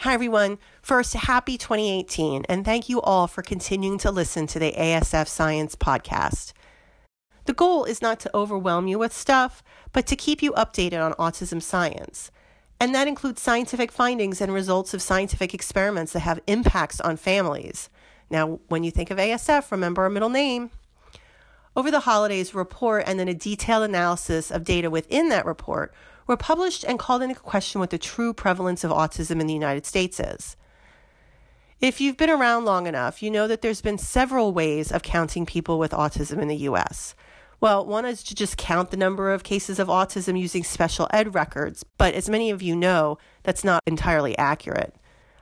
Hi, everyone. First, happy 2018, and thank you all for continuing to listen to the ASF Science Podcast. The goal is not to overwhelm you with stuff, but to keep you updated on autism science. And that includes scientific findings and results of scientific experiments that have impacts on families. Now, when you think of ASF, remember our middle name. Over the holidays, report and then a detailed analysis of data within that report were published and called into question what the true prevalence of autism in the United States is. If you've been around long enough, you know that there's been several ways of counting people with autism in the US. Well, one is to just count the number of cases of autism using special ed records, but as many of you know, that's not entirely accurate.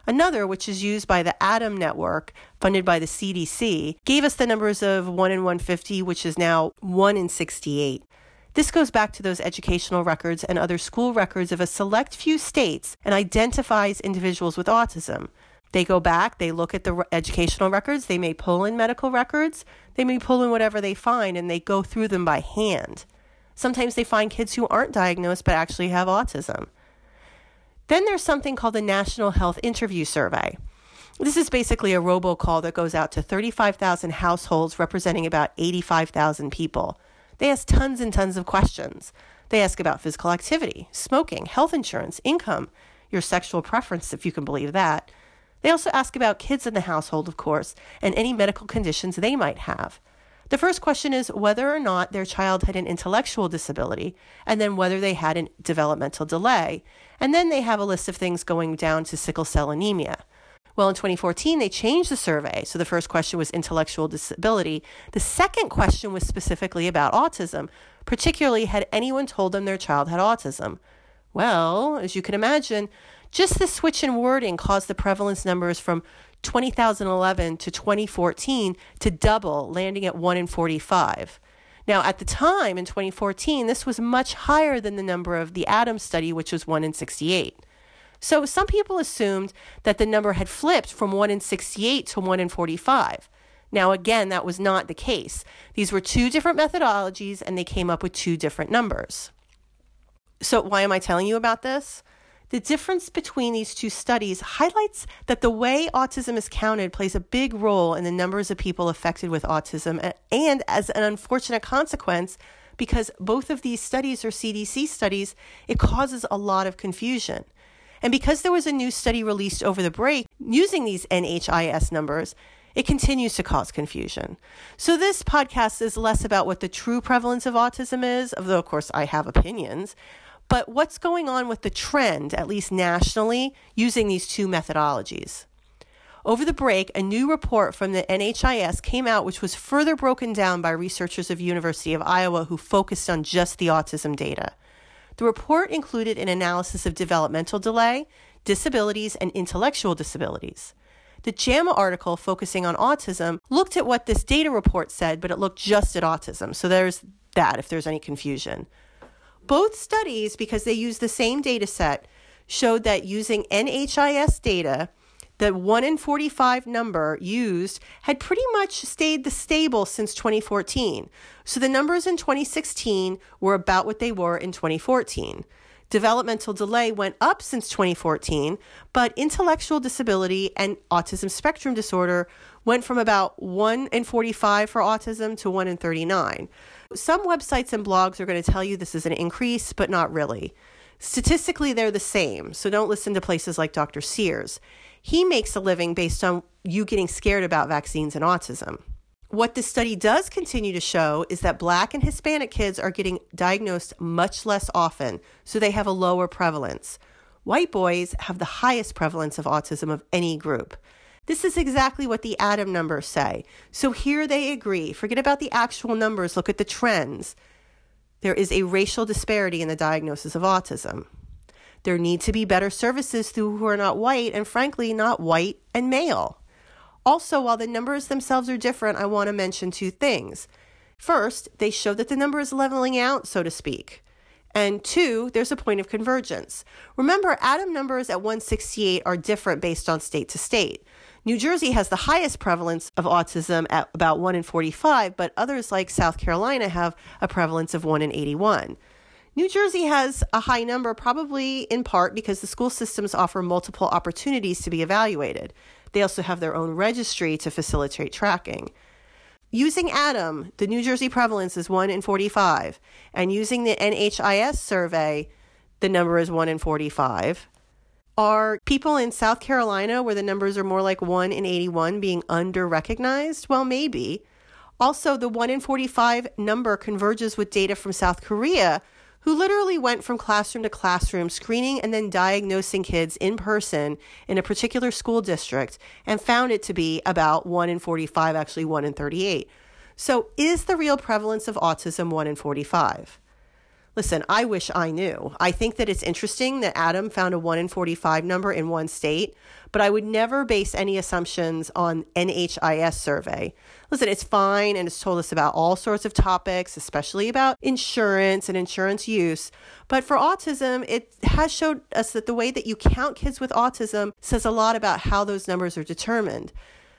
Another, which is used by the ADDM network, funded by the CDC, gave us the numbers of 1 in 150, which is now 1 in 68. This goes back to those educational records and other school records of a select few states and identifies individuals with autism. They go back, they look at the educational records, they may pull in medical records, they may pull in whatever they find, and they go through them by hand. Sometimes they find kids who aren't diagnosed but actually have autism. Then there's something called the National Health Interview Survey. This is basically a robocall that goes out to 35,000 households representing about 85,000 people. They ask tons and tons of questions. They ask about physical activity, smoking, health insurance, income, your sexual preference, if you can believe that. They also ask about kids in the household, of course, and any medical conditions they might have. The first question is whether or not their child had an intellectual disability, and then whether they had a developmental delay. And then they have a list of things going down to sickle cell anemia. Well, in 2014, they changed the survey. So the first question was intellectual disability. The second question was specifically about autism, particularly had anyone told them their child had autism. Well, as you can imagine, just the switch in wording caused the prevalence numbers from 2011 to 2014 to double, landing at 1 in 45. Now, at the time in 2014, this was much higher than the number of the ADDM study, which was 1 in 68. So some people assumed that the number had flipped from 1 in 68 to 1 in 45. Now, again, that was not the case. These were two different methodologies and they came up with two different numbers. So, why am I telling you about this? The difference between these two studies highlights that the way autism is counted plays a big role in the numbers of people affected with autism, and as an unfortunate consequence, because both of these studies are CDC studies, it causes a lot of confusion. And because there was a new study released over the break using these NHIS numbers, it continues to cause confusion. So, this podcast is less about what the true prevalence of autism is, although, of course, I have opinions, but what's going on with the trend, at least nationally, using these two methodologies. Over the break, a new report from the NHIS came out, which was further broken down by researchers of University of Iowa who focused on just the autism data. The report included an analysis of developmental delay, disabilities, and intellectual disabilities. The JAMA article focusing on autism looked at what this data report said, but it looked just at autism. So there's that if there's any confusion. Both studies, because they use the same data set, showed that using NHIS data, the 1 in 45 number used had pretty much stayed the stable since 2014. So the numbers in 2016 were about what they were in 2014. Developmental delay went up since 2014, but intellectual disability and autism spectrum disorder went from about 1 in 45 for autism to 1 in 39. Some websites and blogs are going to tell you this is an increase, but not really. Statistically, they're the same, so don't listen to places like Dr. Sears. He makes a living based on you getting scared about vaccines and autism. What this study does continue to show is that Black and Hispanic kids are getting diagnosed much less often, so they have a lower prevalence. White boys have the highest prevalence of autism of any group. This is exactly what the ADDM numbers say. So here they agree. Forget about the actual numbers, look at the trends. There is a racial disparity in the diagnosis of autism. There need to be better services through who are not white and, frankly, not white and male. Also, while the numbers themselves are different, I want to mention two things. First, they show that the number is leveling out, so to speak. And two, there's a point of convergence. Remember, ADDM numbers at 168 are different based on state to state. New Jersey has the highest prevalence of autism at about 1 in 45, but others like South Carolina have a prevalence of 1 in 81. New Jersey has a high number, probably in part because the school systems offer multiple opportunities to be evaluated. They also have their own registry to facilitate tracking. Using ADDM, the New Jersey prevalence is 1 in 45, and using the NHIS survey, the number is 1 in 45. Are people in South Carolina, where the numbers are more like 1 in 81, being under recognized? Well, maybe. Also, the 1 in 45 number converges with data from South Korea, who literally went from classroom to classroom, screening and then diagnosing kids in person in a particular school district, and found it to be about 1 in 45, actually 1 in 38. So, is the real prevalence of autism 1 in 45? Listen, I wish I knew. I think that it's interesting that ADDM found a 1 in 45 number in one state, but I would never base any assumptions on NHIS survey. Listen, it's fine and it's told us about all sorts of topics, especially about insurance and insurance use. But for autism, it has showed us that the way that you count kids with autism says a lot about how those numbers are determined.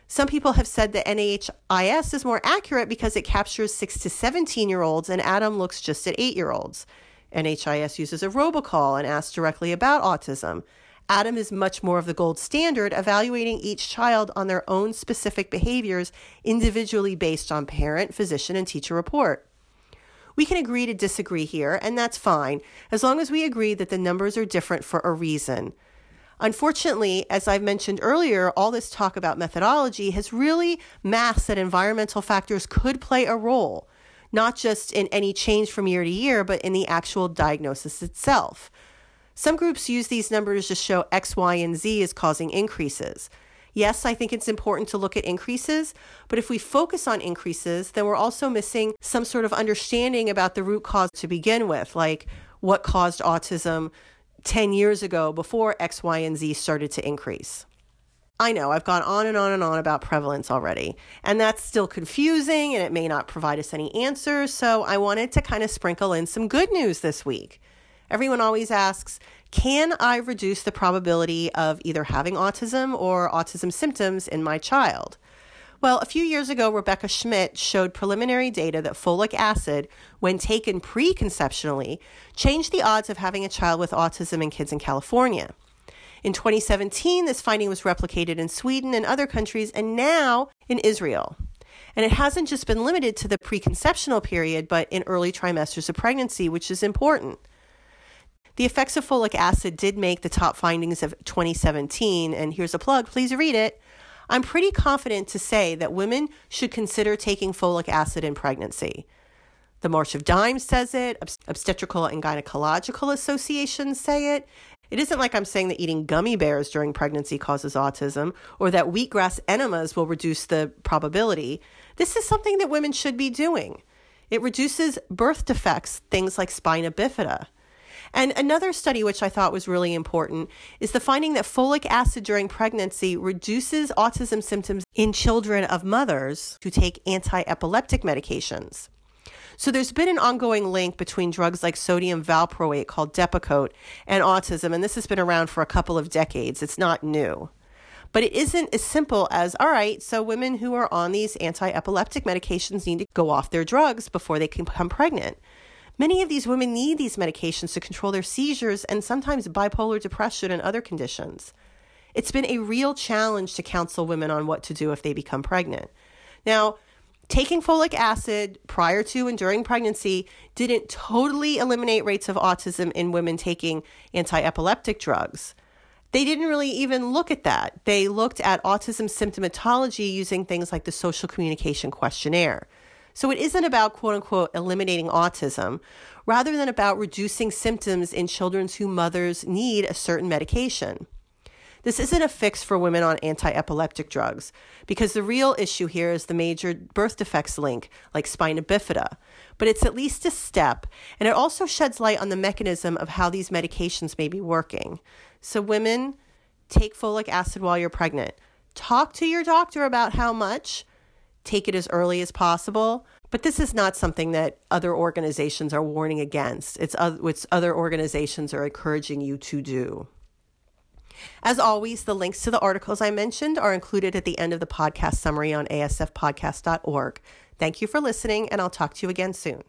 Some people have said that NHIS is more accurate because it captures 6 to 17 year olds and ADDM looks just at 8 year olds. NHIS uses a robocall and asks directly about autism. ADDM is much more of the gold standard, evaluating each child on their own specific behaviors individually based on parent, physician, and teacher report. We can agree to disagree here, and that's fine, as long as we agree that the numbers are different for a reason. Unfortunately, as I've mentioned earlier, all this talk about methodology has really masked that environmental factors could play a role, not just in any change from year to year, but in the actual diagnosis itself. Some groups use these numbers to show X, Y, and Z is causing increases. Yes, I think it's important to look at increases, but if we focus on increases, then we're also missing some sort of understanding about the root cause to begin with, like what caused autism 10 years ago before X, Y, and Z started to increase. I know I've gone on and on and on about prevalence already, and that's still confusing and it may not provide us any answers. So I wanted to kind of sprinkle in some good news this week. Everyone always asks, can I reduce the probability of either having autism or autism symptoms in my child? Well, a few years ago, Rebecca Schmidt showed preliminary data that folic acid, when taken preconceptionally, changed the odds of having a child with autism in kids in California. In 2017, this finding was replicated in Sweden and other countries, and now in Israel. And it hasn't just been limited to the preconceptional period, but in early trimesters of pregnancy, which is important. The effects of folic acid did make the top findings of 2017, and here's a plug, please read it. I'm pretty confident to say that women should consider taking folic acid in pregnancy. The March of Dimes says it, obstetrical and gynecological associations say it. It isn't like I'm saying that eating gummy bears during pregnancy causes autism or that wheatgrass enemas will reduce the probability. This is something that women should be doing. It reduces birth defects, things like spina bifida. And another study, which I thought was really important, is the finding that folic acid during pregnancy reduces autism symptoms in children of mothers who take anti epileptic medications. So there's been an ongoing link between drugs like sodium valproate called Depakote and autism, and this has been around for a couple of decades. It's not new. But it isn't as simple as, all right, so women who are on these anti epileptic medications need to go off their drugs before they can become pregnant. Many of these women need these medications to control their seizures and sometimes bipolar depression and other conditions. It's been a real challenge to counsel women on what to do if they become pregnant. Now, taking folic acid prior to and during pregnancy didn't totally eliminate rates of autism in women taking anti epileptic drugs. They didn't really even look at that. They looked at autism symptomatology using things like the social communication questionnaire. So it isn't about quote unquote eliminating autism, rather than about reducing symptoms in children whose mothers need a certain medication. This isn't a fix for women on anti epileptic drugs because the real issue here is the major birth defects link, like spina bifida. But it's at least a step, and it also sheds light on the mechanism of how these medications may be working. So, women, take folic acid while you're pregnant. Talk to your doctor about how much take it as early as possible. But this is not something that other organizations are warning against. It's what other organizations are encouraging you to do. As always, the links to the articles I mentioned are included at the end of the podcast summary on asfpodcast.org. Thank you for listening, and I'll talk to you again soon.